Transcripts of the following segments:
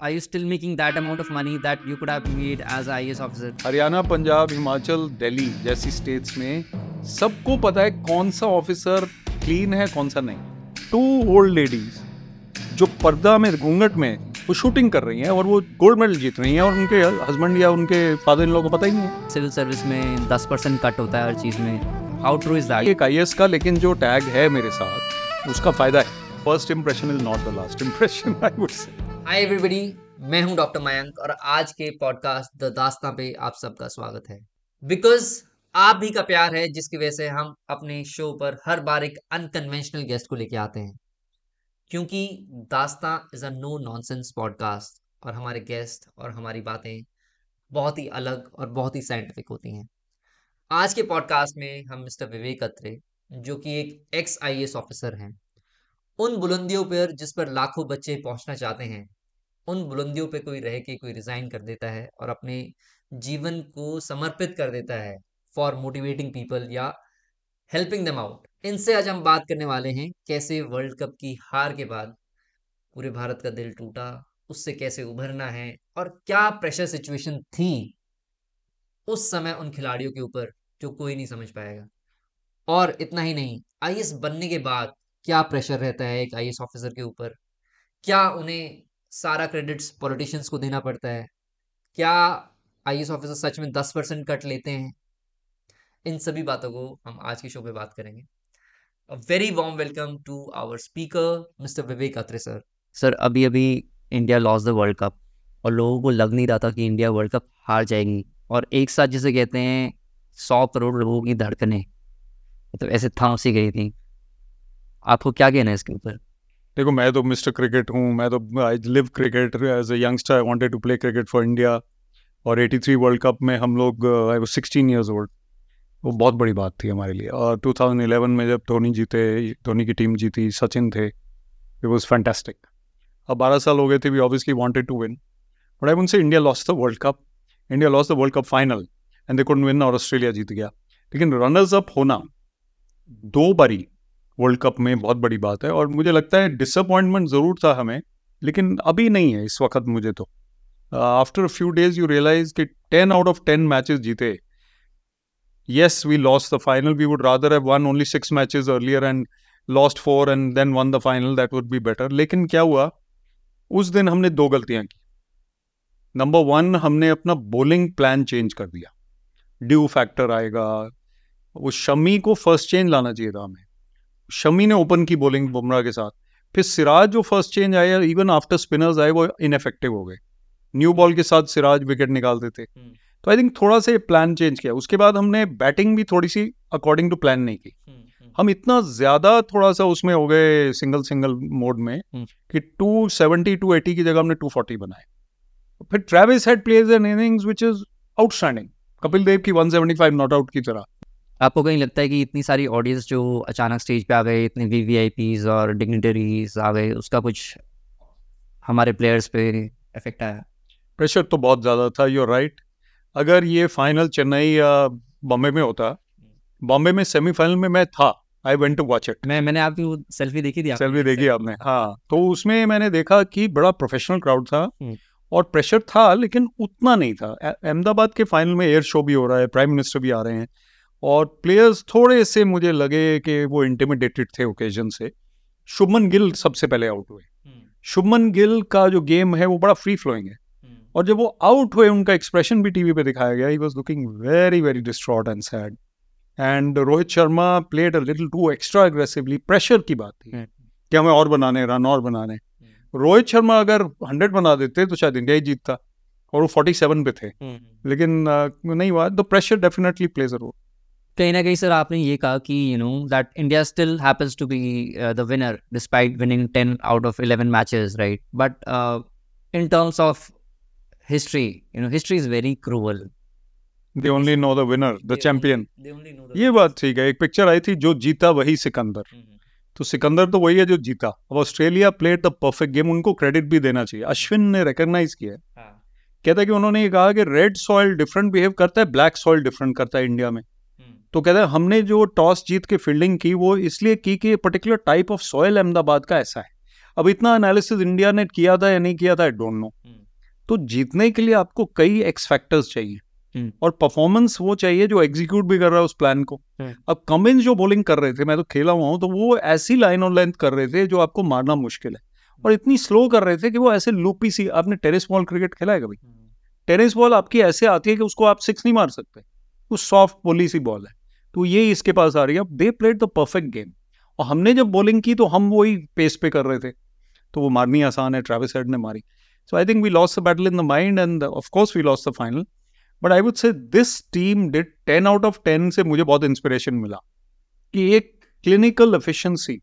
are you still making that amount of money that you could have made as IAS officer? Haryana Punjab Himachal Delhi जैसी states में सबको पता है कौन सा ऑफिसर क्लीन है कौन सा नहीं। टू ओल्ड लेडीज़ जो पर्दा में घूंघट में वो शूटिंग कर रही हैं और वो गोल्ड मेडल जीत रही हैं और उनके हस्बैंड या उनके फादर इन लोगों को पता ही नहीं है। सिविल सर्विस में 10 परसेंट कट होता है हर चीज़ में। हाउ ट्रू इज़ दैट एक आई का लेकिन जो टैग है मेरे साथ उसका फ़ायदा है। First impression is not the last impression I would say hi everybody मैं हूँ डॉक्टर मयंक और आज के पॉडकास्ट द दास्तां पे आप सबका स्वागत है। बिकॉज़ आप भी का प्यार है, जिसकी वजह से हम अपने शो पर हर बार एक अनकन्वेंशनल गेस्ट को लेके आते हैं। क्योंकि Daastaan is a no nonsense podcast और हमारे गेस्ट और हमारी बातें बहुत ही अलग और बहुत ही साइंटिफिक होती हैं। आज के पॉडकास्ट में हम मिस्टर विवेक अत्रे, जो कि एक एक्स आई ऑफिसर हैं। उन बुलंदियों पर जिस पर लाखों बच्चे पहुँचना चाहते हैं उन बुलंदियों पे कोई रह के कोई रिजाइन कर देता है और अपने जीवन को समर्पित कर देता है फॉर मोटिवेटिंग पीपल या हेल्पिंग दम आउट इनसे आज हम बात करने वाले हैं, कैसे वर्ल्ड कप की हार के बाद पूरे भारत का दिल टूटा, उससे कैसे उभरना है और क्या प्रेशर सिचुएशन थी उस समय उन खिलाड़ियों के ऊपर जो कोई नहीं समझ पाएगा। और इतना ही नहीं आई बनने के बाद क्या प्रेशर रहता है एक आई ऑफिसर के ऊपर? क्या उन्हें सारा क्रेडिट्स पॉलिटिशियंस को देना पड़ता है। क्या आई ऑफिसर सच में दस परसेंट कट लेते हैं? इन सभी बातों को हम आज के शो पे बात करेंगे। Very warm welcome to our speaker mister Vivek Atre sir sir अभी अभी India lost the world cup और लोगों को लग नहीं रहा था कि इंडिया वर्ल्ड कप हार जाएगी। और एक साथ जिसे कहते हैं, सौ करोड़ लोगों की धड़कने। तो ऐसे थाम सी गई थी। आपको क्या कहना है इसके ऊपर? देखो, मैं तो मिस्टर क्रिकेट हूँ, मैं तो I live cricket as a youngster I wanted to play cricket for India और 83 वर्ल्ड कप में हम लोग आई वो सिक्सटीन ईयर्स ओल्ड वो बहुत बड़ी बात थी हमारे लिए। और 2011 में जब धोनी जीते, धोनी की टीम जीती, सचिन थे इट वाज फैंटास्टिक अब 12 साल हो गए थे we obviously wanted to win but I say India lost the world cup India lost the world cup final and they couldn't win और ऑस्ट्रेलिया जीत गया। लेकिन रनर्स अप होना, दो बारी वर्ल्ड कप में बहुत बड़ी बात है और मुझे लगता है डिसअपॉइंटमेंट ज़रूर था हमें, लेकिन अभी नहीं है इस वक्त मुझे तो। After few days you realise कि ten out of ten matches जीते। Yes, we lost the final. We would rather have won only six matches earlier and lost four and then won the final. That would be better. लेकिन क्या हुआ? उस दिन हमने दो गलतियाँ की। नंबर वन हमने अपना बॉलिंग प्लान चेंज कर दिया। ड्यू फैक्टर आएगा। वो शमी को फ़र्स्ट चेंज लाना चाहिए था हमें। शमी ने ओपन की बॉलिंग बुमराह के साथ। फिर सिराज जो फ़र्स्ट चेंज आया इवन आफ्टर स्पिनर्स आए वो इनफेक्टिव हो गए। न्यू बॉल के साथ सिराज विकेट निकालते थे हम्म। तो आई थिंक थोड़ा सा प्लान चेंज किया। उसके बाद हमने बैटिंग भी थोड़ी सी अकॉर्डिंग टू प्लान नहीं की। हम्म, हम्म। हम इतना ज़्यादा थोड़ा सा उसमें हो गए सिंगल सिंगल मोड में कि 270 टू एटी की जगह हमने 240 बनाए। फिर Travis Head plays an innings which is outstanding Kapil Dev की 175 नॉट आउट की तरह। आपको कहीं लगता है कि इतनी सारी ऑडियंस जो अचानक स्टेज पे आ गए इतने वी वी आई पीज और डिग्निटरीज आ गए उसका कुछ हमारे प्लेयर्स पे इफ़ेक्ट आया? प्रेशर तो बहुत ज़्यादा था यू राइट अगर ये फाइनल चेन्नई या बॉम्बे में होता बॉम्बे में सेमीफाइनल में मैं था I went to watch it मैं मैंने आपकी वो सेल्फी देखी थी सेल्फी देखी आपने हाँ। तो उसमें मैंने देखा कि बड़ा प्रोफेशनल क्राउड था हम्म। और प्रेशर था लेकिन उतना नहीं था। अहमदाबाद के फाइनल में एयर शो भी हो रहा है प्राइम मिनिस्टर भी आ रहे हैं। और प्लेयर्स थोड़े से मुझे लगे कि वो इंटिमिडेटेड थे ओकेजन से। शुभमन गिल सबसे पहले आउट हुए। हम्म। शुभमन गिल का जो गेम है वो बड़ा फ्री फ्लोइंग है। हम्म। और जब वो आउट हुए उनका एक्सप्रेशन भी टीवी पे दिखाया गया he was looking very very distraught and sad and Rohit Sharma played a little too extra aggressively pressure की बात थी। हम्म। कि हमें और बनाने रन और बनाने। रोहित शर्मा अगर हंड्रेड बना देते तो शायद इंडिया ही जीतता। और वो फोर्टी सेवन पे थे। लेकिन नहीं हुआ। तो pressure definitely plays a role कहीं ना कहीं सर आपने ये कहा कि you know that India still happens to be the winner despite winning ten out of eleven matches right but in terms of history you know history is very cruel they only know the winner the champion ये बात ठीक है। एक picture आई थी जो जीता वही Sikandar. mm-hmm. तो सिकंदर तो वही है जो जीता। अब Australia played the perfect game उनको क्रेडिट भी देना चाहिए। अश्विन ने रिकॉग्नाइज किया हाँ. कहता है कि उन्होंने ये कहा कि रेड सॉइल डिफरेंट बिहेव करता है ब्लैक सॉइल डिफरेंट करता है इंडिया में। तो कहते हैं हमने जो टॉस जीत के फील्डिंग की वो इसलिए की कि particular type of soil Ahmedabad का ऐसा है। अब इतना एनालिसिस इंडिया ने किया था या नहीं किया था आई डोंट नो तो जीतने के लिए आपको कई एक्स फैक्टर्स चाहिए। हम्म। और परफॉर्मेंस वो चाहिए जो एग्जीक्यूट भी कर रहा है उस प्लान को। हम्म। अब कमिंस जो बॉलिंग कर रहे थे मैं तो खेला हुआ हूँ तो वो ऐसी लाइन और लेंथ कर रहे थे जो आपको मारना मुश्किल है। और इतनी स्लो कर रहे थे कि वो ऐसे लूपी सी आपने टेनिस बॉल क्रिकेट खेला है कभी? टेनिस बॉल आपकी ऐसे आती है कि उसको आप सिक्स नहीं मार सकते। वो सॉफ्ट बोली सी बॉल है। तो ये इसके पास आ रही है। They played the perfect game और हमने जब बॉलिंग की तो हम वही पेस पे कर रहे थे। तो वो मारनी आसान है ट्रेविस हेड ने मारी। So I think we lost the battle in the mind and of course we lost the final but I would say this team did ten out of ten से मुझे बहुत इंस्पिरेशन मिला। कि एक clinical efficiency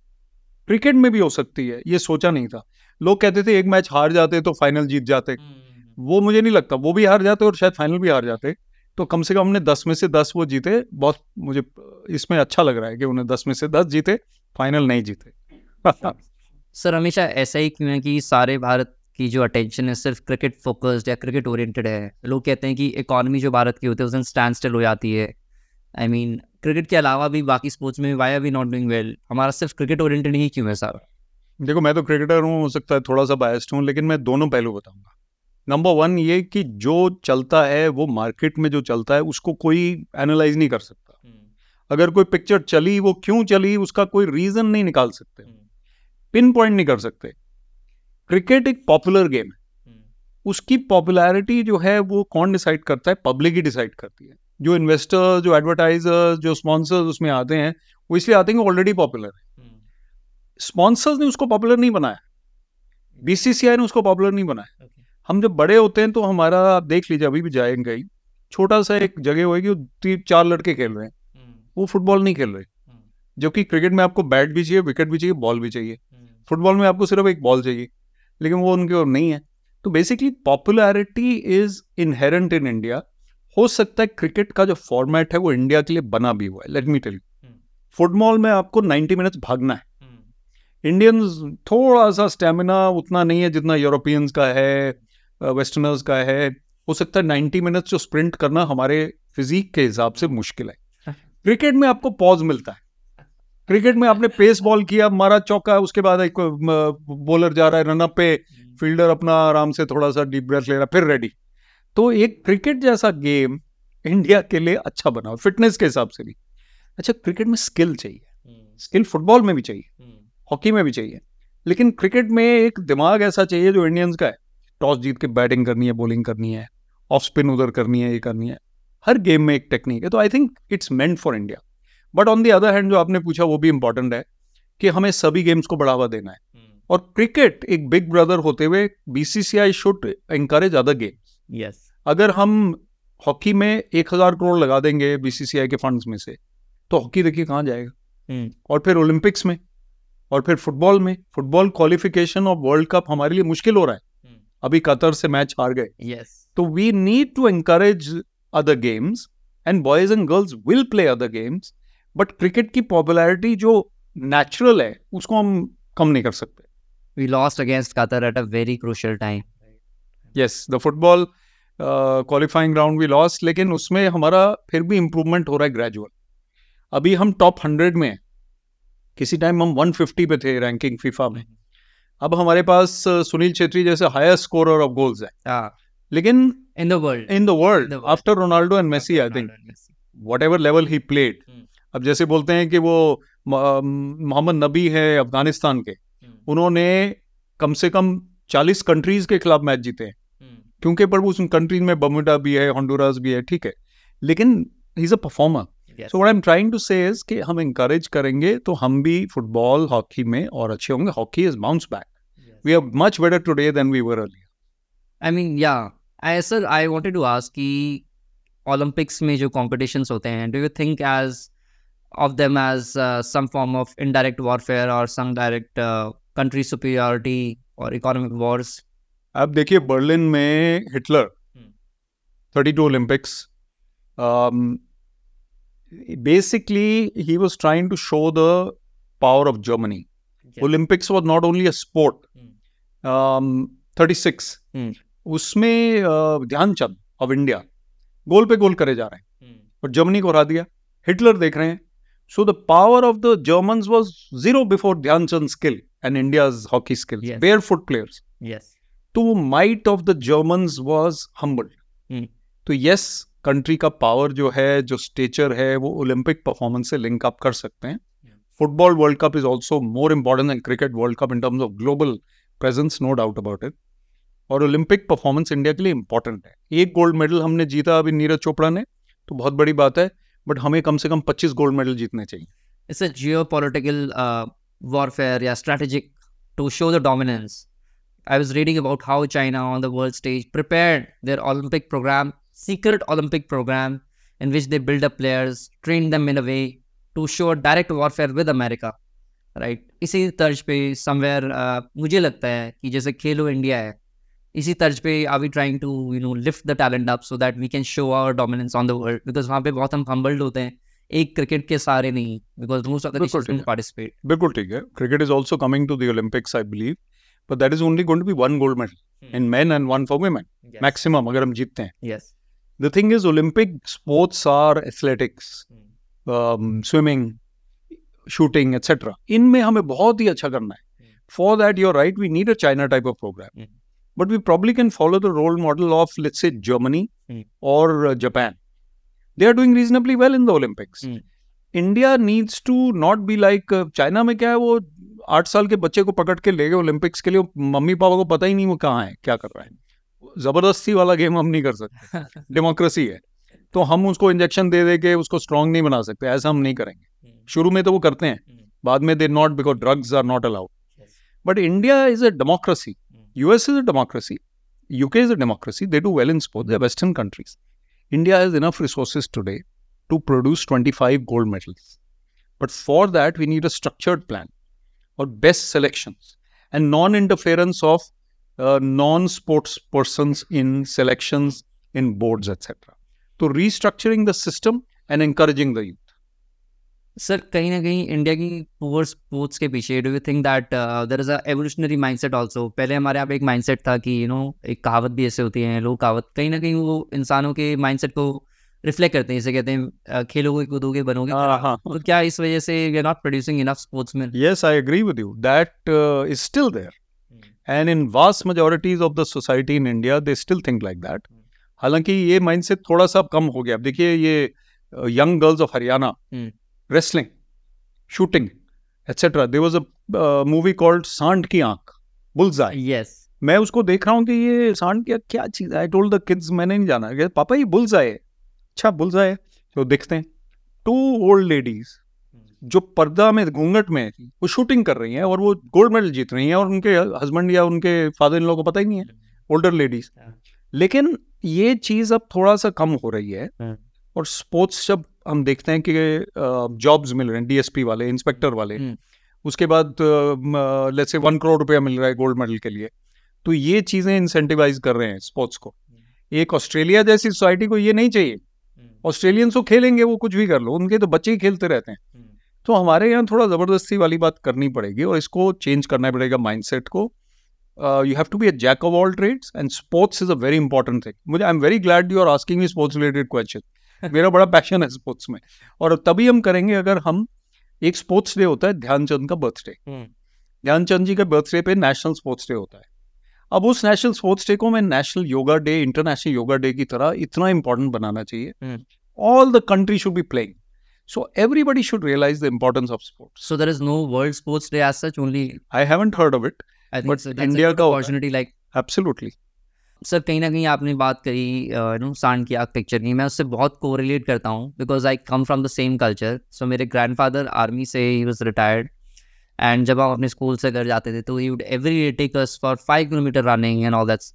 cricket में भी हो सकती है। ये सोचा नहीं था। लोग कहते थे एक मैच हार जाते तो फाइनल जीत जाते। वो मुझे नहीं लगता। वो भी हार जाते और शायद फाइनल भी हार जाते। तो कम से कम हमने दस में से दस वो जीते बहुत मुझे इसमें अच्छा लग रहा है कि उन्हें दस में से दस जीते फाइनल नहीं जीते। सर हमेशा ऐसा ही क्यों है कि सारे भारत की जो अटेंशन है सिर्फ़ क्रिकेट फोकस्ड या क्रिकेट ओरिएंटेड है? लोग कहते हैं कि इकोनॉमी जो भारत की होती है उस दिन स्टैंड स्टिल हो जाती है। I I mean mean, cricket के अलावा भी बाकी स्पोर्ट्स में why are we not doing well हमारा सिर्फ़ क्रिकेट ओरिएंटेड ही क्यों है सर? देखो मैं तो क्रिकेटर हूँ हो सकता है थोड़ा सा बायस्ड हूँ लेकिन मैं दोनों पहलू बताऊँगा। नंबर वन ये कि जो चलता है वो मार्केट में जो चलता है उसको कोई एनालाइज नहीं कर सकता। अगर कोई पिक्चर चली वो क्यों चली उसका कोई रीजन नहीं निकाल सकते। पिन पॉइंट नहीं कर सकते। क्रिकेट एक पॉपुलर गेम है। उसकी पॉपुलैरिटी जो है वो कौन डिसाइड करता है? पब्लिक ही डिसाइड करती है। जो इन्वेस्टर जो एडवर्टाइजर जो स्पॉन्सर्स उसमें आते हैं वो इसलिए आते हैं कि ऑलरेडी पॉपुलर है। स्पॉन्सर्स ने उसको पॉपुलर नहीं बनाया। बीसीसीआई ने उसको पॉपुलर नहीं बनाया। हम जब बड़े होते हैं तो हमारा आप देख लीजिए अभी भी जाएँगे छोटा सा एक जगह होगी तीन चार लड़के खेल रहे हैं। वो फुटबॉल नहीं खेल रहे। जबकि क्रिकेट में आपको बैट भी चाहिए विकेट भी चाहिए बॉल भी चाहिए। फुटबॉल में आपको सिर्फ़ एक बॉल चाहिए लेकिन वो उनके और नहीं है। तो basically popularity is inherent in India हो सकता है क्रिकेट का जो फॉर्मेट है वो इंडिया के लिए बना भी हुआ है। Let me tell you football में आपको 90 मिनट्स भागना है। इंडियंस थोड़ा सा स्टेमिना उतना नहीं है जितना यूरोपियंस का है। वेस्टर्नर्स का है। हो सकता है 90 मिनट्स जो स्प्रिंट करना हमारे फिजिक के हिसाब से मुश्किल है। क्रिकेट में आपको पॉज मिलता है। क्रिकेट में आपने पेस बॉल किया मारा चौका उसके बाद एक बॉलर जा रहा है रनअप पे फील्डर अपना आराम से थोड़ा सा डीप ब्रेथ ले रहा है फिर रेडी तो एक क्रिकेट जैसा गेम इंडिया के लिए अच्छा बना फिटनेस के हिसाब से भी। अच्छा क्रिकेट में स्किल चाहिए। स्किल फुटबॉल में भी चाहिए हॉकी में भी चाहिए। लेकिन क्रिकेट में एक दिमाग ऐसा चाहिए जो इंडियंस का है। टॉस जीत के बैटिंग करनी है बॉलिंग करनी है ऑफ़ स्पिन उधर करनी है ये करनी है। हर गेम में एक टेक्निक है तो I think it's meant for India but on the other hand जो आपने पूछा वो भी इंपॉर्टेंट है कि हमें सभी गेम्स को बढ़ावा देना है। Hmm. और क्रिकेट एक बिग ब्रदर होते हुए BCCI should encourage other games yes अगर हम हॉकी में एक हज़ार करोड़ लगा देंगे बीसीसीआई के फंड्स में से तो हॉकी देखिए कहाँ जाएगा? Hmm. और फिर ओलंपिक्स में और फिर फुटबॉल में फुटबॉल क्वालिफिकेशन और वर्ल्ड कप हमारे लिए मुश्किल हो रहा है। अभी कतर से मैच हार गए। यस तो we need to encourage other games and boys and girls will play other games but cricket की पॉपुलैरिटी जो नेचुरल है उसको हम कम नहीं कर सकते। We lost against Qatar at a very crucial time. Yes the football qualifying round we loss लेकिन उसमें हमारा फिर भी इम्प्रूवमेंट हो रहा है ग्रेजुअल अभी हम टॉप हंड्रेड में हैं। किसी टाइम हम 150 पे थे रैंकिंग फीफा में। अब हमारे पास सुनील छेत्री जैसे हाईएस्ट स्कोरर ऑफ़ गोल्स है। ah लेकिन in the world in the world after Ronaldo and Messi I think whatever level he played Hmm. अब जैसे बोलते हैं कि वो मोहम्मद नबी है अफ़गानिस्तान के। उन्होंने कम से कम 40 कंट्रीज़ के खिलाफ मैच जीते हैं। क्योंकि पर वो उस कंट्रीज़ में बमुडा भी है हॉन्डुरास भी है ठीक है। लेकिन he is a performer so what I am trying to say हम इंकरेज करेंगे तो हम भी फुटबॉल हॉकी में और अच्छे होंगे। Hockey is bounce back We are much better today than we were earlier I mean या I sir I wanted to ask कि ओलंपिक्स में जो कॉम्पिटिशन्स होते हैं do you think as of them as some form of indirect warfare और सम direct country superiority और economic Wars अब देखिए बर्लिन में Hitler Hmm. 32 Olympics. Um, basically, he was trying to show the power of Germany. Olympics was not only a sport. Um, 36. Hmm. उसमें Dhyanchand of India गोल पे गोल करे जा रहे हैं और जर्मनी को हरा दिया हिटलर देख रहे हैं so the power of the German was zero before Dhyan Chand skill and India's hockey skills. Yes. Barefoot players. yes तो वो might of the German was humble hmm. तो यस कंट्री का पावर जो है जो स्टेचर है वो Olympic performance से लिंक अप कर सकते हैं football world cup is also more important than cricket world cup in terms of global presence no doubt about it और ओलंपिक परफॉर्मेंस इंडिया के लिए इंपॉर्टेंट है। एक गोल्ड मेडल हमने जीता अभी नीरज चोपड़ा ने तो बहुत बड़ी बात है बट हमें कम से कम 25 गोल्ड मेडल जीतने चाहिए। इट्स अ जियोपॉलिटिकल वॉरफेयर या strategic to show the dominance I was reading about how China on the world stage prepared their Olympic programme secret Olympic programme in which they build players train them in a way to show direct warfare with America America. Right? इसी तर्ज पे somewhere uh, मुझे लगता है कि जैसे खेलो India है इसी तर्ज पे are we trying to you know lift the talent up so that we can show our dominance on the world because वहाँ पे बहुत हम हम्बल्ड होते हैं। एक क्रिकेट के सारे नहीं because most of the. Participate बिल्कुल ठीक है। Cricket is also coming to the Olympics I believe but that is only going to be one gold medal in men and one for women maximum अगर हम जीतते हैं। Yes the thing is Olympic sports are athletics swimming shooting etcetera इनमें हमें बहुत ही अच्छा करना है. For that you're right we need a China type of programme. But we probably can follow the role model of let's say Germany. और Japan they are doing reasonably well in the Olympics. India needs to not be like China में क्या है वो आठ साल के बच्चे को पकड़ के ले गए ओलंपिक्स के लिए मम्मी पापा को पता ही नहीं वो कहाँ है क्या कर रहा है। ज़बरदस्ती वाला गेम हम नहीं कर सकते। डेमोक्रेसी है। तो हम उसको इंजेक्शन दे दे के उसको स्ट्रांग नहीं बना सकते ऐसा हम नहीं करेंगे। शुरू में तो वो करते हैं बाद में they not because drugs are not allowed but India is a democracy US is a democracy. UK is a democracy. They do well in sports. They're Western countries. India has enough resources today to produce 25 gold medals. But for that, we need a structured plan or best selections and non interference of uh, non sports persons in selections in boards, etc. So, restructuring the system and encouraging the youth. Sir कहीं ना कहीं India की poor sports के पीछे do you think that there is a evolutionary mindset also पहले हमारे यहाँ पे एक माइंडसेट था कि यू नो एक कहावत भी ऐसे होती है लोग कहावत कहीं ना कहीं वो इंसानों के माइंडसेट को रिफ्लेक्ट करते हैं जैसे कहते हैं uh, खेलोगे कूदोगे बनोगे Uh-huh. तो क्या इस वजह से we are not producing enough sportsman Yes, I agree with you. That uh, is still there. And in vast majorities of the society in India, they still think like that. हालाँकि ये mindset थोड़ा सा कम हो गया अब देखिए ये young girls of Haryana wrestling shooting etcetera there was a movie called Saand ki Aankh bullseye yes मैं उसको देख रहा हूँ कि ये सांड की क्या चीज़ आई टोल्ड द किड्स मैंने नहीं जाना। कि पापा ये बुल्सआई है। अच्छा बुल्सआई है। तो देखते हैं। टू ओल्ड लेडीज़ जो पर्दा में घूंघट में वो शूटिंग कर रही हैं और वो गोल्ड मेडल जीत रही हैं और उनके हस्बैंड या उनके फादर इन लोगों को पता ही नहीं है। ओल्डर लेडीज़ हाँ। लेकिन ये चीज़ अब थोड़ा सा कम हो रही है हाँ। और स्पोर्ट्स जब हम देखते हैं कि जॉब्स मिल रहे हैं डीएसपी वाले इंस्पेक्टर वाले। हम्म। उसके बाद लेट्स से वन करोड़ रुपया मिल रहा है गोल्ड मेडल के लिए। तो ये चीज़ें इंसेंटिवाइज कर रहे हैं स्पोर्ट्स को। एक ऑस्ट्रेलिया जैसी सोसाइटी को ये नहीं चाहिए। ऑस्ट्रेलियंस तो खेलेंगे वो कुछ भी कर लो उनके तो बच्चे ही खेलते रहते हैं। तो हमारे यहाँ थोड़ा ज़बरदस्ती वाली बात करनी पड़ेगी और इसको चेंज करना पड़ेगा माइंडसेट को। You have to be a jack of all trades and sports is a very important thing मुझे I am very glad you are asking me sports related question मेरा बड़ा पैशन है स्पोर्ट्स में। और तभी हम करेंगे अगर हम एक स्पोर्ट्स डे होता है ध्यानचंद का बर्थडे ध्यानचंद जी के बर्थडे पे नेशनल स्पोर्ट्स डे होता है। अब उस नेशनल स्पोर्ट्स डे को मैं national yoga day international yoga day की तरह इतना इंपॉर्टेंट बनाना चाहिए। हम्म। All the country should be playing so everybody should realise the importance of sports So there is no World Sports Day as such. Only I haven't heard of it I think But so India a opportunity. Like absolutely sir, कहीं ना कहीं आपने बात करी no सांड की आग picture की। मैं उससे बहुत कोरिलेट करता हूँ because I come from the same culture so मेरे ग्रैंडफादर आर्मी से ही वॉज़ रिटायर्ड एंड जब हम अपने स्कूल से घर जाते थे तो he would every day take us for five kilometre running and all that's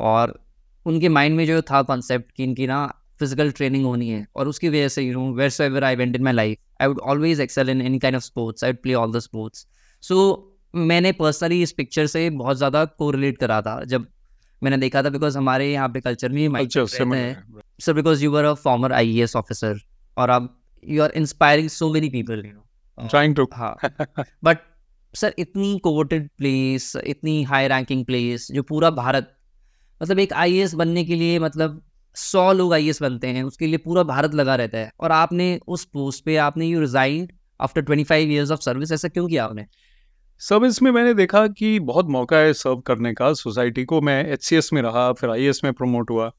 और उनके माइंड में जो था कॉन्सेप्ट कि इनकी ना फ़िज़िकल ट्रेनिंग होनी है। और उसकी वजह से you know wherever I went in my life I would always excel in any kind of sports I would play all the sports so मैंने पर्सनली इस पिक्चर से बहुत ज़्यादा कोरिलेट करा था। जब मैंने देखा था बिकॉज़ हमारे यहाँ पे कल्चर में है sir because you are a former I S officer और आप you are inspiring so many people you know trying to हाँ. बट सर इतनी कोवटेड प्लेस इतनी हाई रैंकिंग प्लेस जो पूरा भारत मतलब एक आई बनने के लिए मतलब सौ लोग आई बनते हैं उसके लिए पूरा भारत लगा रहता है। और आपने उस पोस्ट पे आपने you resign after twenty five years of service ऐसा क्यों किया आपने? सर्विस में मैंने देखा कि बहुत मौका है सर्व करने का सोसाइटी को। मैं एचसीएस में रहा फिर आई में प्रमोट हुआ।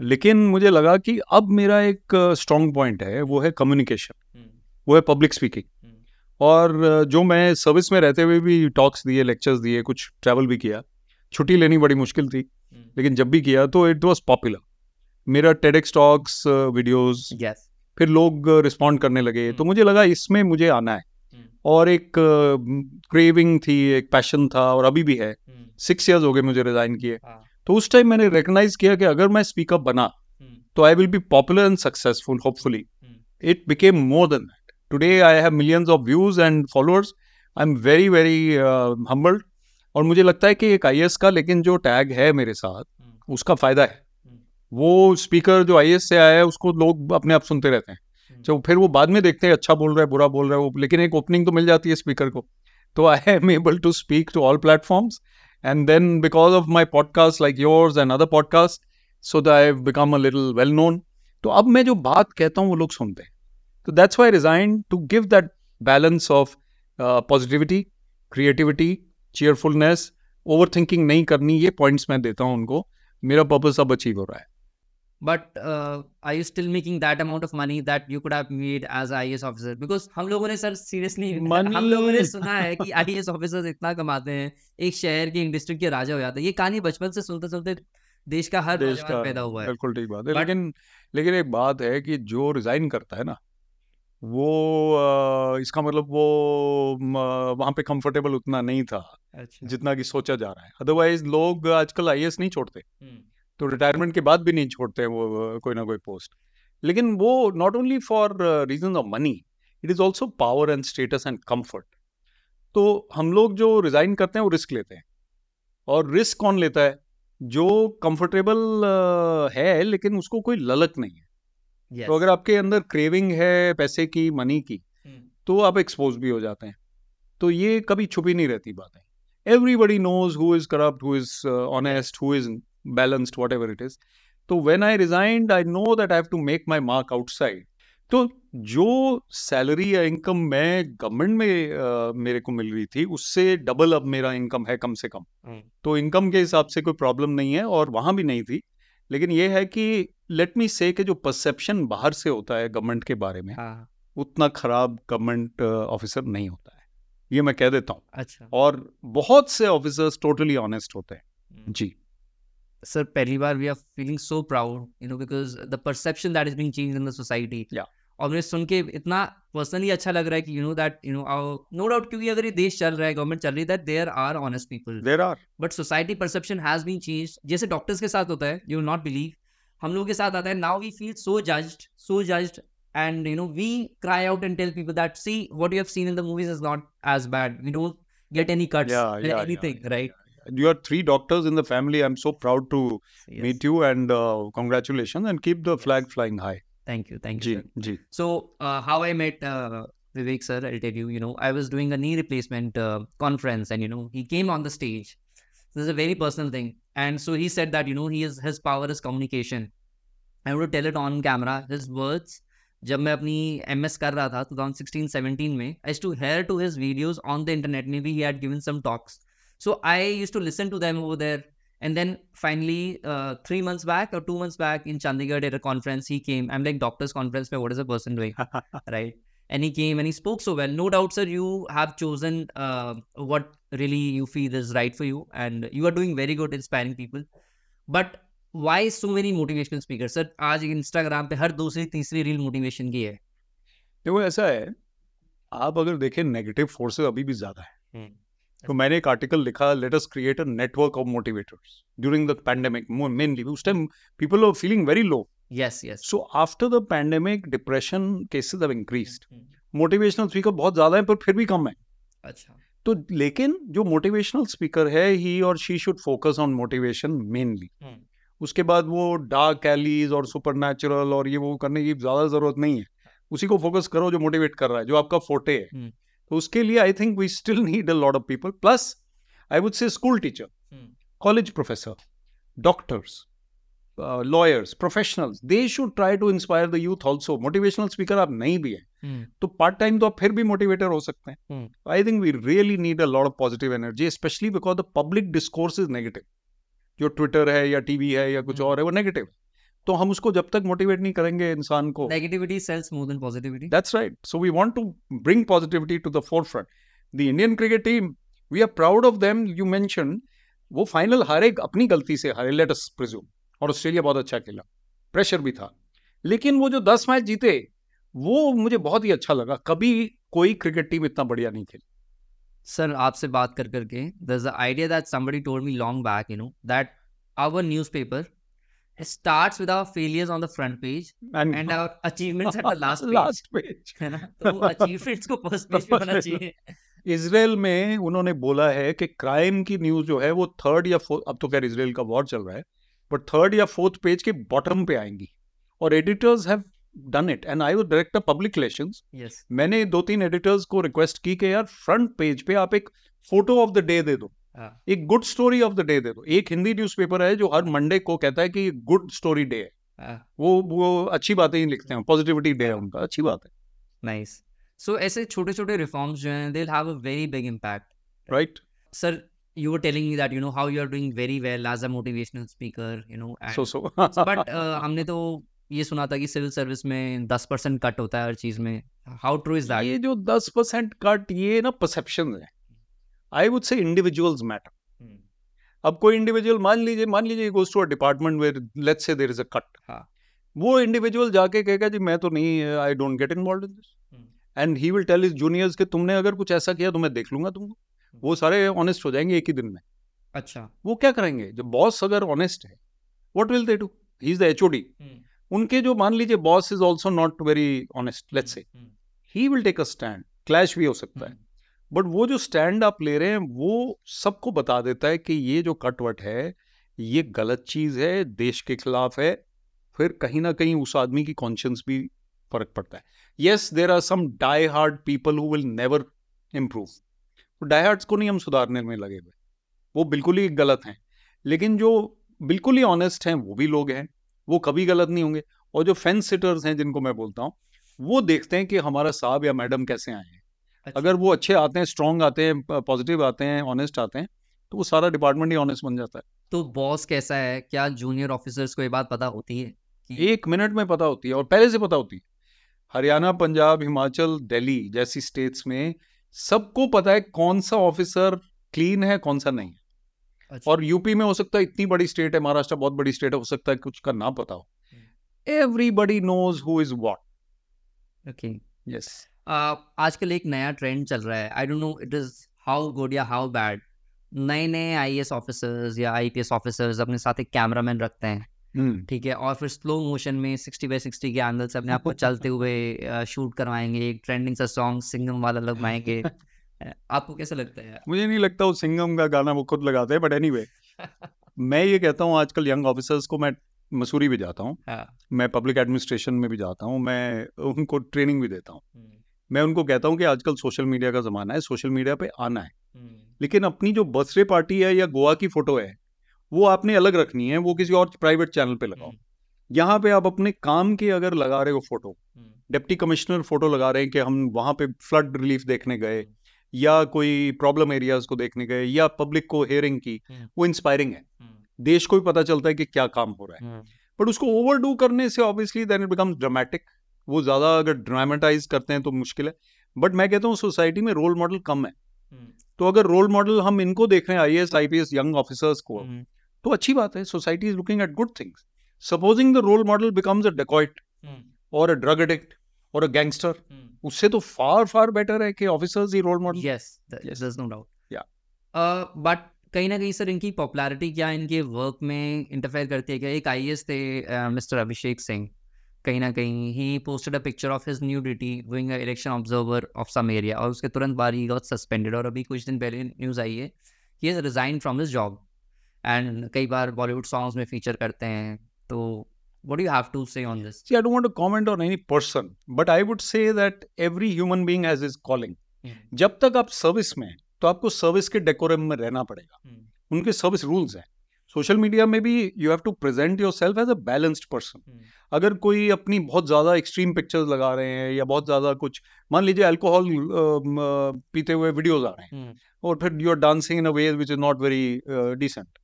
लेकिन मुझे लगा कि अब मेरा एक स्ट्रॉन्ग पॉइंट है वो है कम्युनिकेशन हम्म, वो है पब्लिक स्पीकिंग हम्म, और जो मैं सर्विस में रहते हुए भी टॉक्स दिए लेक्चर्स दिए कुछ ट्रैवल भी किया छुट्टी लेनी बड़ी मुश्किल थी हम्म, लेकिन जब भी किया तो इट वॉज़ पॉपुलर मेरा टेडेक्स टॉक्स वीडियोस yes, फिर लोग रिस्पॉन्ड करने लगे। तो। मुझे लगा इसमें मुझे आना है। और एक क्रेविंग थी एक पैशन था और अभी भी है। हम्म, सिक्स इयर्स हो गए मुझे रिजाइन किए। हाँ, तो उस टाइम मैंने रिकग्नाइज किया कि अगर मैं स्पीकअप बना हम्म, तो I will be popular and successful hopefully it became more than than that. Today, I have millions of views and followers. I'm very, very uh, और मुझे लगता है कि एक आई का लेकिन जो टैग है मेरे साथ हम्म, उसका फ़ायदा है। हम्म। वो स्पीकर जो आई से आया है उसको लोग अपने आप सुनते रहते हैं। तो फिर वो बाद में देखते हैं अच्छा बोल रहा है, बुरा बोल रहा है, वो लेकिन एक ओपनिंग तो मिल जाती है स्पीकर को। तो I am able to speak to all platforms and then because of my podcast like yours and other podcast so that I become a little well known तो अब मैं जो बात कहता हूँ, वो लोग सुनते हैं। तो that's why resign to give that balance of positivity creativity cheerfulness overthinking नहीं करनी, ये पॉइंट्स मैं देता हूँ उनको। मेरा पर्पज अब अचीव हो रहा है। But I you still still making that amount of money that you could have made as IAS officer? Because हम लोगों ने सर सीरियसली हम लोगों ने सुना है कि IAS ऑफिसर्स इतना कमाते हैं एक शहर के डिस्ट्रिक्ट के राजा हो जाते हैं। ये कहानी बचपन से सुनते सुनते देश का हर देश का पैदा हुआ है। बिल्कुल ठीक बात है। लेकिन लेकिन एक बात है कि जो रिजाइन करता है ना वो इसका मतलब वो वहाँ पे कंफर्टेबल उतना नहीं था अच्छा। जितना कि सोचा जा रहा है। अदरवाइज़ लोग आजकल आई नहीं छोड़ते। हम्म, तो रिटायरमेंट के बाद भी नहीं छोड़ते हैं वो कोई ना कोई पोस्ट लेकिन वो not only for reason of money it is also power and status and comfort तो हम लोग जो रिजाइन करते हैं वो रिस्क लेते हैं. और रिस्क कौन लेता है? जो कंफर्टेबल है लेकिन उसको कोई ललक नहीं है. yes, तो अगर आपके अंदर क्रेविंग है पैसे की मनी की हम्म, तो आप एक्सपोज भी हो जाते हैं. तो ये कभी छुपी नहीं रहती बातें. Everybody knows who is corrupt who is honest who is balanced whatever it is तो when I resigned I know that I have to make my mark outside तो जो सैलरी या इनकम मैं गवर्नमेंट में अ, मेरे को मिल रही थी उससे डबल अब मेरा इनकम है कम से कम। हम्म, तो इनकम के हिसाब से कोई प्रॉब्लम नहीं है और वहाँ भी नहीं थी। लेकिन ये है कि लेट मी से कि जो परसेप्शन बाहर से होता है गवर्नमेंट के बारे में हाँ। उतना खराब गवर्नमेंट ऑफिसर नहीं होता है। ये मैं कह देता हूँ। अच्छा। और बहुत से ऑफिसर्स टोटली ऑनेस्ट होते हैं। हम्म। जी। Sir पहली बार we are feeling so proud you know because the perception that is being change in the society Yeah. और मुझे सुन के इतना पर्सनली अच्छा लग रहा है कि you know that you know no doubt क्योंकि अगर ये देश चल रहा है गवर्नमेंट चल रही है that there are honest people there are but society perception has been change जैसे डॉक्टर्स के साथ होता है यू नॉट बिलीव हम लोगों के साथ आता है now we feel so judged so judged and you know we cry out and tell people that see what you have seen in the movies is not as bad. We don't get any cuts Yeah, or yeah, yeah, anything yeah, right? You are three doctors in the family. I'm so proud to Yes. meet you and uh, congratulations and keep the flag flying high. thank you thank you Ji, sir. ji. So, uh, how I met uh, Vivek sir, I'll tell you. You know, I was doing a knee replacement uh, conference, and you know, he came on the stage. This is a very personal thing, and so he said that you know, he is his power is communication. I would tell it on camera. His words. जब मैं अपनी M S कर रहा था 2016-17 में I to hear to his videos on the internet maybe he had given some talks So I use to listen to them over there And then finally, uh, three months back or two months back in Chandigarh at a conference, he came. I'm like, doctor's conference, where what is a person doing? right? And he came and he spoke so well. No doubt, sir, you have chosen uh, what really you feel is right for you. And you are doing very good inspiring people. But why so many motivational speakers? Sir, आज Instagram पे हर दूसरी तीसरी reel motivation की है देखो ऐसा है आप अगर देखें नेगेटिव फोर्सेस अभी भी ज्यादा है तो मैंने एक आर्टिकल लिखा let us create a network of motivators during the pandemic mainly उस time people are feeling very low yes yes so after the pandemic depression cases have increased motivational speaker बहुत ज़्यादा है पर फिर भी कम है। अच्छा। तो लेकिन जो मोटिवेशनल स्पीकर है ही और she should focus on motivation mainly. उसके बाद वो डार्क एलीज और सुपर और ये वो करने की ज़्यादा ज़रूरत नहीं है। उसी को फोकस करो जो मोटिवेट कर रहा है जो आपका फोटे है। हम्म। तो उसके लिए I think we still need a lot of people plus I would say school teacher college professor doctors lawyers professionals they should try to inspire the youth also motivational speaker आप नहीं भी हैं हम्म, तो पार्ट टाइम तो आप फिर भी motivator हो सकते हैं। I think we really need a lot of positive energy specially because the public discourse is negative जो ट्विटर है या टीवी है या कुछ हम्म। और है वो नेगेटिव तो हम उसको जब तक मोटिवेट नहीं करेंगे इंसान को। Negativity sells more than positivity that's right so we want to bring positivity to the forefront the Indian cricket team we are proud of them you mention वो फाइनल हारे अपनी गलती से हारे लेट अस प्रिज्यूम और Australia बहुत अच्छा खेला। प्रेशर भी था। लेकिन वो जो दस मैच जीते वो मुझे बहुत ही अच्छा लगा। कभी कोई क्रिकेट टीम इतना बढ़िया नहीं खेली। सर आपसे बात कर करके दर्ज a idea that somebody told me long back you know that our newspaper starts with our failures on the front page And, and our achievements at the last page. Last page. है ना? तो achievements को first page पे होना चाहिए। Israel में उन्होंने बोला है कि क्राइम की न्यूज़ जो है वो थर्ड या फोर्थ अब तो खैर इसराइल का वॉर चल रहा है बट थर्ड या फोर्थ पेज के बॉटम पे आएँगी। और editors have done it and I would direct public relations yes मैंने दो तीन एडिटर्स को रिक्वेस्ट की कि यार फ्रंट पेज पे आप एक फ़ोटो ऑफ़ द डे दे दो। एक good story of the day दे दो। एक हिंदी न्यूज़पेपर है जो हर मंडे को कहता है कि गुड स्टोरी डे है। हाँ। वो वो अच्छी बातें ही लिखते हैं पॉजिटिविटी डे है उनका अच्छी बात है। नाइस सो ऐसे छोटे छोटे रिफॉर्म्स जो हैं they'll have a very big impact. Right you were telling me that you know how you are doing very well as a motivational speaker you know and so so but हमने तो ये सुना था कि civil service में दस percent cut होता है हर चीज़ में। हाउ ट्रू इज़ दैट ये जो दस परसेंट कट ये ना परसेप्शन है। I would say individuals matter अब कोई इंडिविजुअल मान लीजिए मान लीजिए goes to a department where let's say there is a cut. वो इंडिविजुअल जाके कहेगा जी मैं तो नहीं I don't get involve in this. And he will tell his juniors कि तुमने अगर कुछ ऐसा किया तो मैं देख लूँगा तुमको। वो सारे ऑनेस्ट हो जाएँगे एक ही दिन में। अच्छा। वो क्या करेंगे? जब बॉस अगर ऑनेस्ट है what will they do he is the HOD उनके जो मान लीजिए boss is also not very honest let's say he will take a stand clash भी हो सकता है। बट वो जो स्टैंड आप ले रहे हैं, वो सबको बता देता है कि ये जो कटवट है, ये गलत चीज़ है, देश के खिलाफ है, फिर कहीं ना कहीं उस आदमी की कॉन्शियंस भी फ़र्क पड़ता है। Yes there are some die hard people who will never improve die hards को नहीं हम सुधारने में लगे हुए। वो बिल्कुल ही गलत हैं। लेकिन जो बिल्कुल ही ऑनेस्ट हैं, वो भी लोग हैं। वो कभी गलत नहीं होंगे। और जो फेंस सिटर्स हैं, जिनको मैं बोलता हूँ, वो देखते हैं कि हमारा साहब या मैडम कैसे आए हैं। अच्छा। अगर वो अच्छे आते हैं स्ट्रांग आते हैं पॉजिटिव आते हैं ऑनेस्ट आते हैं तो वो सारा डिपार्टमेंट ही ऑनेस्ट बन जाता है। तो बॉस कैसा है? क्या जूनियर ऑफिसर्स को ये बात पता होती है कि एक मिनट में पता होती है और पहले से पता होती है। हरियाणा पंजाब हिमाचल दिल्ली जैसी स्टेट्स में सबको पता है कौन सा ऑफिसर क्लीन है कौन सा नहीं। है अच्छा, और यूपी में हो सकता है इतनी बड़ी स्टेट है महाराष्ट्र बहुत बड़ी स्टेट है हो सकता है कुछ का ना पता हो। Everybody knows who is what okay yes आजकल एक नया ट्रेंड चल रहा है। I don't know it is how good या हाउ बैड नए नए आई ऑफिसर्स या आईपीएस ऑफिसर्स अपने साथ एक कैमरामैन रखते हैं। ठीक है? और फिर स्लो मोशन में सिक्सटी बाई सिक्सटी के एंगल से अपने आप को चलते हुए शूट करवाएँगे। एक ट्रेंडिंग सा सॉन्ग सिंगम वाला लगवाएँगे आपको कैसा लगता है मुझे नहीं लगता वो सिंगम का गाना वो खुद लगाते हैं बट एनीवे मैं ये कहता हूँ आजकल यंग ऑफिसर्स को मैं मसूरी भी जाता हूँ। हाँ, मैं पब्लिक एडमिनिस्ट्रेशन में भी जाता हूँ। मैं उनको ट्रेनिंग भी देता हूँ। हम्म, मैं उनको कहता हूँ कि आजकल सोशल मीडिया का ज़माना है सोशल मीडिया पे आना है। हम्म, लेकिन अपनी जो बर्थडे पार्टी है या गोवा की फ़ोटो है वो आपने अलग रखनी है वो किसी और प्राइवेट चैनल पे लगाओ। हम्म, यहाँ पे आप अपने काम की अगर लगा रहे हो photo hmm, deputy commissioner photo लगा रहे हैं कि हम वहाँ पे फ्लड रिलीफ देखने गए या कोई प्रॉब्लम एरियाज़ को देखने गए या पब्लिक को हेयरिंग की। वो इंस्पायरिंग है। देश को भी पता चलता है कि क्या काम हो रहा है। बट उसको ओवरडू करने से obviously then it becomes dramatic वो ज़्यादा अगर ड्रामेटाइज करते हैं तो मुश्किल है। बट मैं कहता हूँ सोसाइटी में रोल मॉडल कम है। हम्म, तो अगर रोल मॉडल हम इनको देख रहे हैं I S I P S young officers को हम्म, तो अच्छी बात है society is looking at good things supposing the role model becomes a dacoit और अ ड्रग एडिक्ट और अ गैंगस्टर। उससे तो फार फार बेटर है कि officers he role model there's no doubt Yeah. uh, but कहीं ना कहीं सर इनकी पॉपुलैरिटी क्या इनके वर्क में इंटरफेयर करती है क्या? एक आई थे मिस्टर अभिषेक सिंह कहीं ना कहीं ही posted a picture of his nudity going a election observer of some area और उसके तुरंत बाद ही गॉट सस्पेंडेड और अभी कुछ दिन पहले न्यूज़ आई है he is resign from his job and कई बार बॉलीवुड सॉन्ग्स में फीचर करते हैं। तो what do you have to say on this? See, I don't want to comment on any person, but I would say that every human being has his calling. जब तक आप service में तो आपको सर्विस के डेकोरम में रहना पड़ेगा। हम्म, उनके सर्विस रूल्स हैं। सोशल मीडिया में भी you have to present yourself as a balanced person अगर कोई अपनी बहुत ज़्यादा एक्सट्रीम पिक्चर्स लगा रहे हैं या बहुत ज़्यादा कुछ मान लीजिए अल्कोहल पीते हुए वीडियोज़ आ रहे हैं हम्म, और फिर you are dancing in a way which is not very decent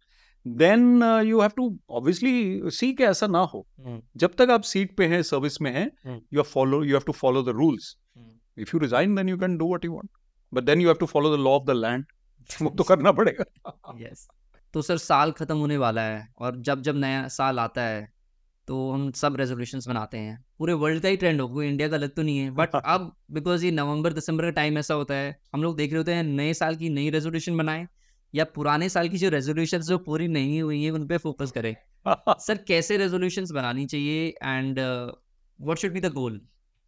then you have to obviously see के ऐसा ना हो। हम्म, जब तक आप सीट पे हैं सर्विस में हैं। You follow you have to follow the rules. If you resign then you can do what you want but then you have to follow the law of the land वो तो करना पड़ेगा। Yes तो sir साल खत्म होने वाला है और जब जब नया साल आता है तो हम सब रेजोल्यूशंस बनाते हैं। पूरे वर्ल्ड का ही ट्रेंड हो कोई इंडिया का अलग तो नहीं है। बट अब बिकॉज़ ये नवंबर दिसंबर का टाइम ऐसा होता है हम लोग देख रहे होते हैं नए साल की नई रेजोल्यूशन बनाएँ या पुराने साल की जो रेजोल्यूशन जो पूरी नहीं हुई है उन पे फोकस करें। सर कैसे रेजोल्यूशन बनानी चाहिए and what should be the goal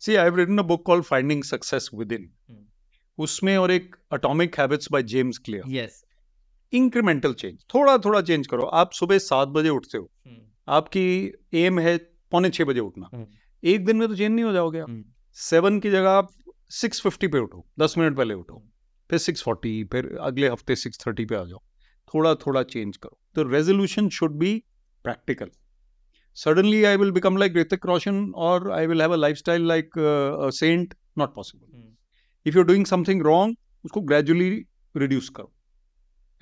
see I written a book called finding success within. उसमें और एक atomic habits by James Clear yes incremental change थोड़ा थोड़ा चेंज करो। आप सुबह सात बजे उठते हो। आपकी एम है पौने छः बजे उठना। हम्म। एक दिन में तो चेंज नहीं हो जाओगे आप। हम्म। सेवन की जगह आप सिक्स फिफ्टी पे उठो। दस मिनट पहले उठो। फिर सिक्स फोर्टी फिर अगले हफ़्ते सिक्स थर्टी पे आ जाओ। थोड़ा थोड़ा चेंज करो। तो resolution should be practical suddenly I will become like Hrithik Roshan और I will have a lifestyle like saint not possible if you doing something wrong उसको ग्रेजुअली रिड्यूस करो।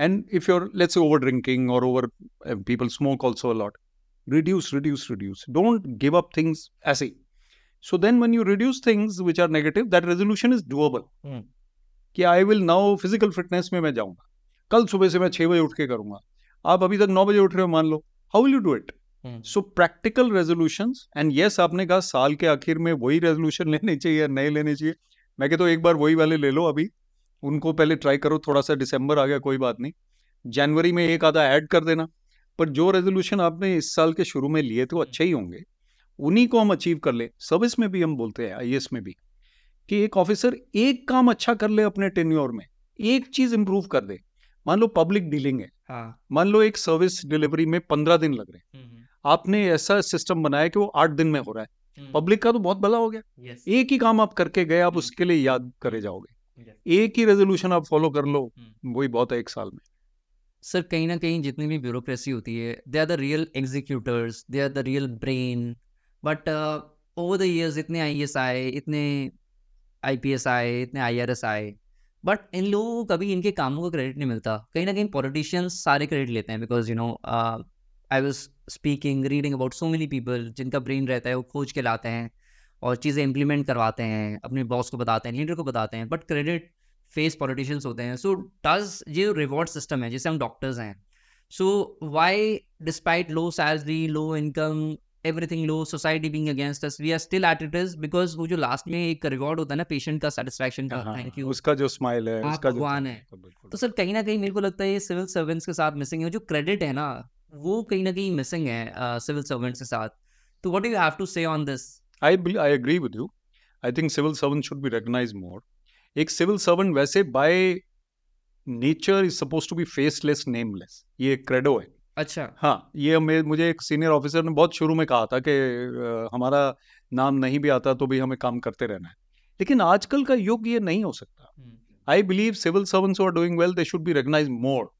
And if you're let's say over drinking or over uh, people smoke also a lot reduce reduce reduce don't give up things ऐसे ही so then when you reduce things which are negative that resolution is doable हम्म। कि I will now physical fitness में मैं जाऊँगा कल सुबह से मैं छह बजे उठ के करूँगा आप अभी तक नौ बजे उठ रहे हो मान लो how will you do it so practical resolution and yes आपने कहा साल के आखिर में वही रेजोल्यूशन लेने चाहिए या नए लेने चाहिए मैं कहता हूँ एक बार वही वाले ले लो अभी उनको पहले ट्राई करो थोड़ा सा दिसंबर आ गया कोई बात नहीं। जनवरी में एक आधा ऐड कर देना। पर जो रेजोल्यूशन आपने इस साल के शुरू में लिए थे वो अच्छे ही होंगे। उन्हीं को हम अचीव कर ले। सर्विस में भी हम बोलते हैं आई में भी कि एक ऑफिसर एक काम अच्छा कर ले अपने टेन्योर में। एक चीज़ इंप्रूव कर दे। मान लो पब्लिक डीलिंग है। हाँ। मान लो एक सर्विस डिलीवरी में पंद्रह दिन लग रहे हैं। आपने ऐसा सिस्टम बनाया कि वो आठ दिन में हो रहा है। पब्लिक का तो बहुत भला हो गया। एक ही काम आप करके गए आप उसके लिए याद करे जाओगे। एक ही रेजोल्यूशन आप फॉलो कर लो वही बहुत है एक साल में। सर कहीं ना कहीं जितनी भी ब्यूरोक्रेसी होती है they are the real executors they are the real brain but over the years इतने आई आए इतने आई आए इतने आईआरएस आए बट इन लोगों को कभी इनके कामों का क्रेडिट नहीं मिलता। कहीं ना कहीं पॉलिटिशियंस सारे क्रेडिट लेते हैं because you know I was speaking reading about so many people जिनका ब्रेन रहता है वो खोज के लाते हैं। और चीज़ें इम्प्लीमेंट करवाते हैं अपने बॉस को बताते हैं लीडर को बताते हैं बट क्रेडिट फेस पॉलिटिशियंस होते हैं। सो डज ये रिवॉर्ड सिस्टम है जैसे हम डॉक्टर्स हैं। So why despite low salary low income everything low society being against us we are still at it is because वो जो लास्ट में एक रिवॉर्ड होता है ना पेशेंट का सेटिस्फेक्शन का। हाँ, थैंक यू उसका जो स्माइल है उसका भगवान है। तो सर कहीं ना कहीं मेरे को लगता है ये सिविल सर्वेंट्स के साथ मिसिंग है जो क्रेडिट है ना वो कहीं ना कहीं मिसिंग है सिविल सर्वेंट्स के साथ। तो what do you have to say on this I bel- I agree with you. I think civil servants should be recognized more. एक सिविल सर्वेंट वैसे by nature is suppose to be faceless nameless ये credo है। अच्छा। हाँ ये मुझे एक senior officer ने बहुत शुरू में कहा था कि हमारा नाम नहीं भी आता तो भी हमें काम करते रहना है। लेकिन आजकल का युग ये नहीं हो सकता। I believe civil servants are doing well they should be recognize more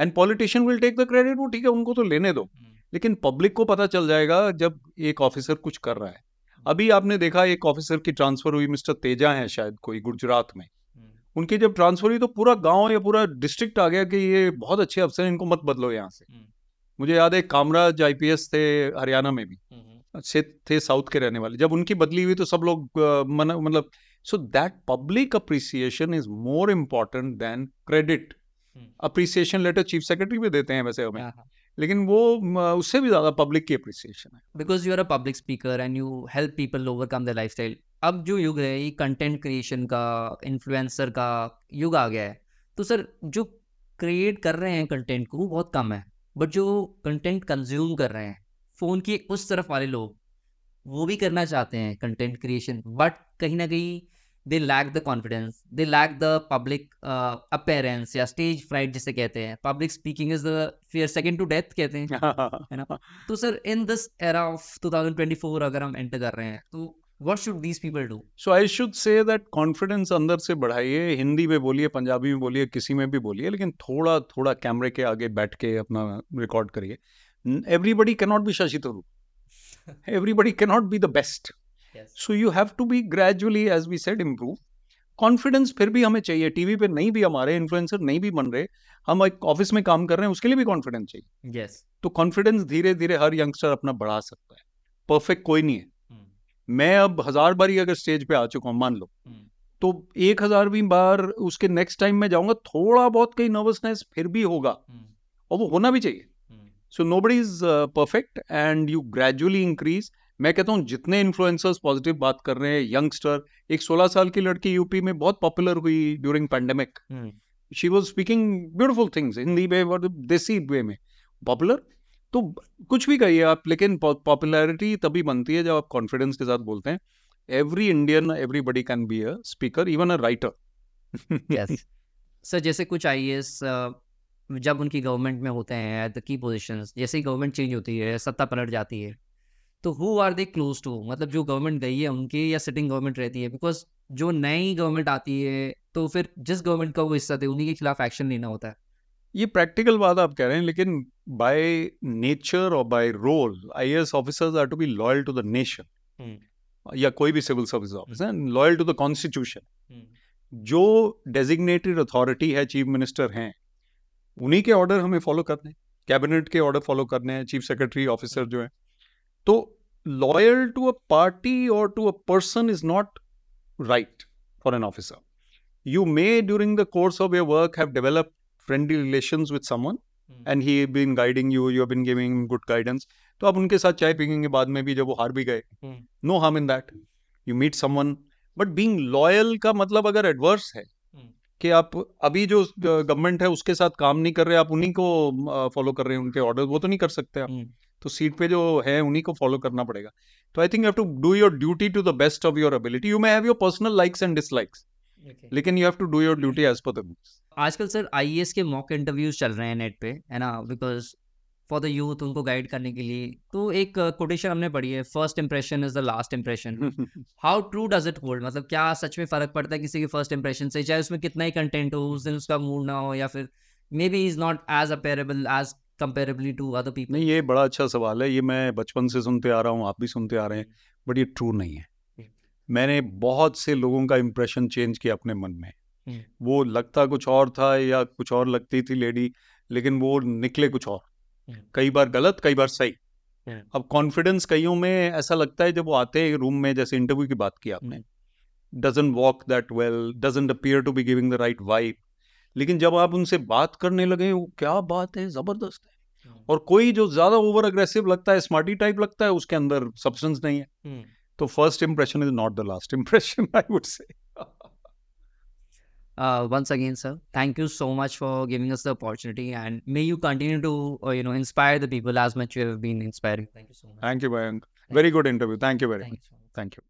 and politician will take the credit वो ठीक है उनको तो लेने दो। लेकिन पब्लिक को पता चल जाएगा जब एक ऑफिसर कुछ कर रहा है। अभी आपने देखा एक ऑफिसर की ट्रांसफ़र हुई मिस्टर तेजा है शायद कोई गुजरात में। उनकी जब ट्रांसफ़र हुई तो पूरा गाँव या पूरा डिस्ट्रिक्ट आ गया कि ये बहुत अच्छे अफसर हैं, इनको मत बदलो यहाँ से। मुझे याद है कामराज आईपीएस थे हरियाणा में भी। से थे साउथ के रहने वाले। जब उनकी बदली हुई तो सब लोग मतलब so that public appreciation is more important than credit appreciation letter chief secretary भी देते हैं वैसे हमें। लेकिन वो उससे भी ज़्यादा पब्लिक की अप्रिसिएशन है। Because you are a public speaker and you help people overcome the lifestyle अब जो युग है, ये कंटेंट क्रिएशन का इन्फ्लुएंसर का युग आ गया है। तो सर, जो क्रिएट कर रहे हैं कंटेंट को, वो बहुत कम है। बट जो कंटेंट कंज्यूम कर रहे हैं फ़ोन की उस तरफ़ वाले लोग, वो भी करना चाहते हैं कंटेंट क्रिएशन बट कहीं ना कहीं they lack the confidence they lack the public appearance या स्टेज फ्राइट जिसे कहते हैं। Public speaking is the fear second to death कहते हैं है ना? तो sir in this era of 2024 अगर हम एंटर कर रहे हैं तो what should these people do? So I should say that confidence अंदर से बढ़ाइए हिंदी में बोलिए पंजाबी में बोलिए किसी में भी बोलिए लेकिन थोड़ा थोड़ा कैमरे के आगे बैठ के अपना रिकॉर्ड करिए। Everybody cannot be Shashi Tharoor everybody cannot be the best so you have to be gradually as we said improve confidence फिर भी हमें चाहिए। टीवी पे नहीं भी हमारे इन्फ्लुएंसर नहीं भी बन रहे। हम एक ऑफ़िस में काम कर रहे हैं उसके लिए भी कॉन्फिडेंस चाहिए। Yes. तो कॉन्फिडेंस धीरे धीरे हर यंगस्टर अपना बढ़ा सकता है। परफेक्ट कोई नहीं है। Hmm. मैं अब हज़ार बार ही अगर स्टेज पे आ चुका हूँ मान लो। Hmm. तो एक हजारवीं बार उसके नेक्स्ट टाइम में जाऊँगा थोड़ा बहुत कहीं नर्वसनेस फिर भी होगा। Hmm. और वो होना भी चाहिए. So nobody is perfect and you gradually increase मैं कहता हूँ जितने इन्फ्लुएंसर्स पॉजिटिव बात कर रहे हैं यंगस्टर एक 16 साल की लड़की यूपी में बहुत पॉपुलर हुई during pandemic. She was speaking beautiful things Hindi में और देसी वे में. पॉपुलर तो कुछ भी कहिए आप लेकिन पॉपुलैरिटी तभी बनती है जब आप कॉन्फिडेंस के साथ बोलते हैं. Every Indian everybody can be a speaker even a writer sir जैसे कुछ आई जब उनकी गवर्नमेंट में होते हैं एट द की पोजीशंस जैसे ही गवर्नमेंट चेंज होती है सत्ता पलट जाती है तो who are they close to मतलब जो गवर्नमेंट गई है उनकी या सिटिंग गवर्नमेंट रहती है? बिकॉज़ जो नई गवर्नमेंट आती है तो फिर जिस गवर्नमेंट का वो हिस्सा थे उन्हीं के खिलाफ एक्शन लेना होता है। ये प्रैक्टिकल बात आप कह रहे हैं लेकिन बाय नेचर और by role I S officers are to be loyal to the nation या कोई भी civil service officer loyal to the constitution जो डेजिग्नेटेड अथॉरिटी है चीफ मिनिस्टर हैं उन्हीं के ऑर्डर हमें फॉलो करने हैं। कैबिनेट के ऑर्डर फॉलो करने हैं चीफ सेक्रेटरी ऑफिसर जो है। तो लॉयल टू अ पार्टी और to a person is not right for an officer you may during the course of your work have developed friendly relations with someone mm. and he been guiding you you have been giving him good guidance तो आप उनके साथ चाय पीएँगे बाद में भी जब वो हार भी गए. No harm in that you meet someone but being loyal का मतलब अगर एडवर्स है Hmm. कि आप अभी जो गवर्नमेंट है उसके साथ काम नहीं कर रहे आप उन्हीं को फॉलो कर रहे हैं उनके ऑर्डर वो तो नहीं कर सकते आप Hmm. तो सीट पे जो है उन्हीं को फॉलो करना पड़ेगा। तो I think you have to do your duty to the best of your ability you may have your personal likes and dislikes लेकिन you have to do your duty as per the rules आजकल sir आई के mock interviews चल रहे हैं net पे है ना? बिकॉज़ फॉर द यूथ उनको गाइड करने के लिए। तो एक कोटेशन हमने पढ़ी है first impression is the last impression how true does it hold मतलब क्या सच में फ़र्क पड़ता है किसी के फ़र्स्ट इंप्रेशन से? चाहे उसमें कितना ही कंटेंट हो उस दिन उसका मूड ना हो या फिर maybe is not as apparable as comparably to other people नहीं ये बड़ा अच्छा सवाल है ये मैं बचपन से सुनते आ रहा हूँ आप भी सुनते आ रहे हैं बट ये ट्रू नहीं है। हम्म। मैंने बहुत से लोगों का इम्प्रेशन चेंज किया अपने मन में। हम्म। वो लगता कुछ और था या कुछ और लगती थी लेडी लेकिन वो निकले कुछ और। हम्म। कई बार गलत कई बार सही। हम्म। अब कॉन्फिडेंस कईयों में ऐसा लगता है जब वो आते हैं रूम में जैसे इंटरव्यू की बात की आपने। Doesn't walk that well doesn't appear to be giving the right vibe लेकिन जब आप उनसे बात करने लगे वो क्या बात है ज़बरदस्त है और कोई जो ज़्यादा ओवर अग्रेसिव लगता है स्मार्टी टाइप लगता है उसके अंदर सब्सटेंस नहीं है तो first impression is not the last impression I would say Uh, once again, sir, thank you so much for giving us the opportunity, and may you continue to, uh, you know, inspire the people as much you have been inspiring. Thank you so much. Thank you Mayank very good interview thank you very Thank much you so much. Thank you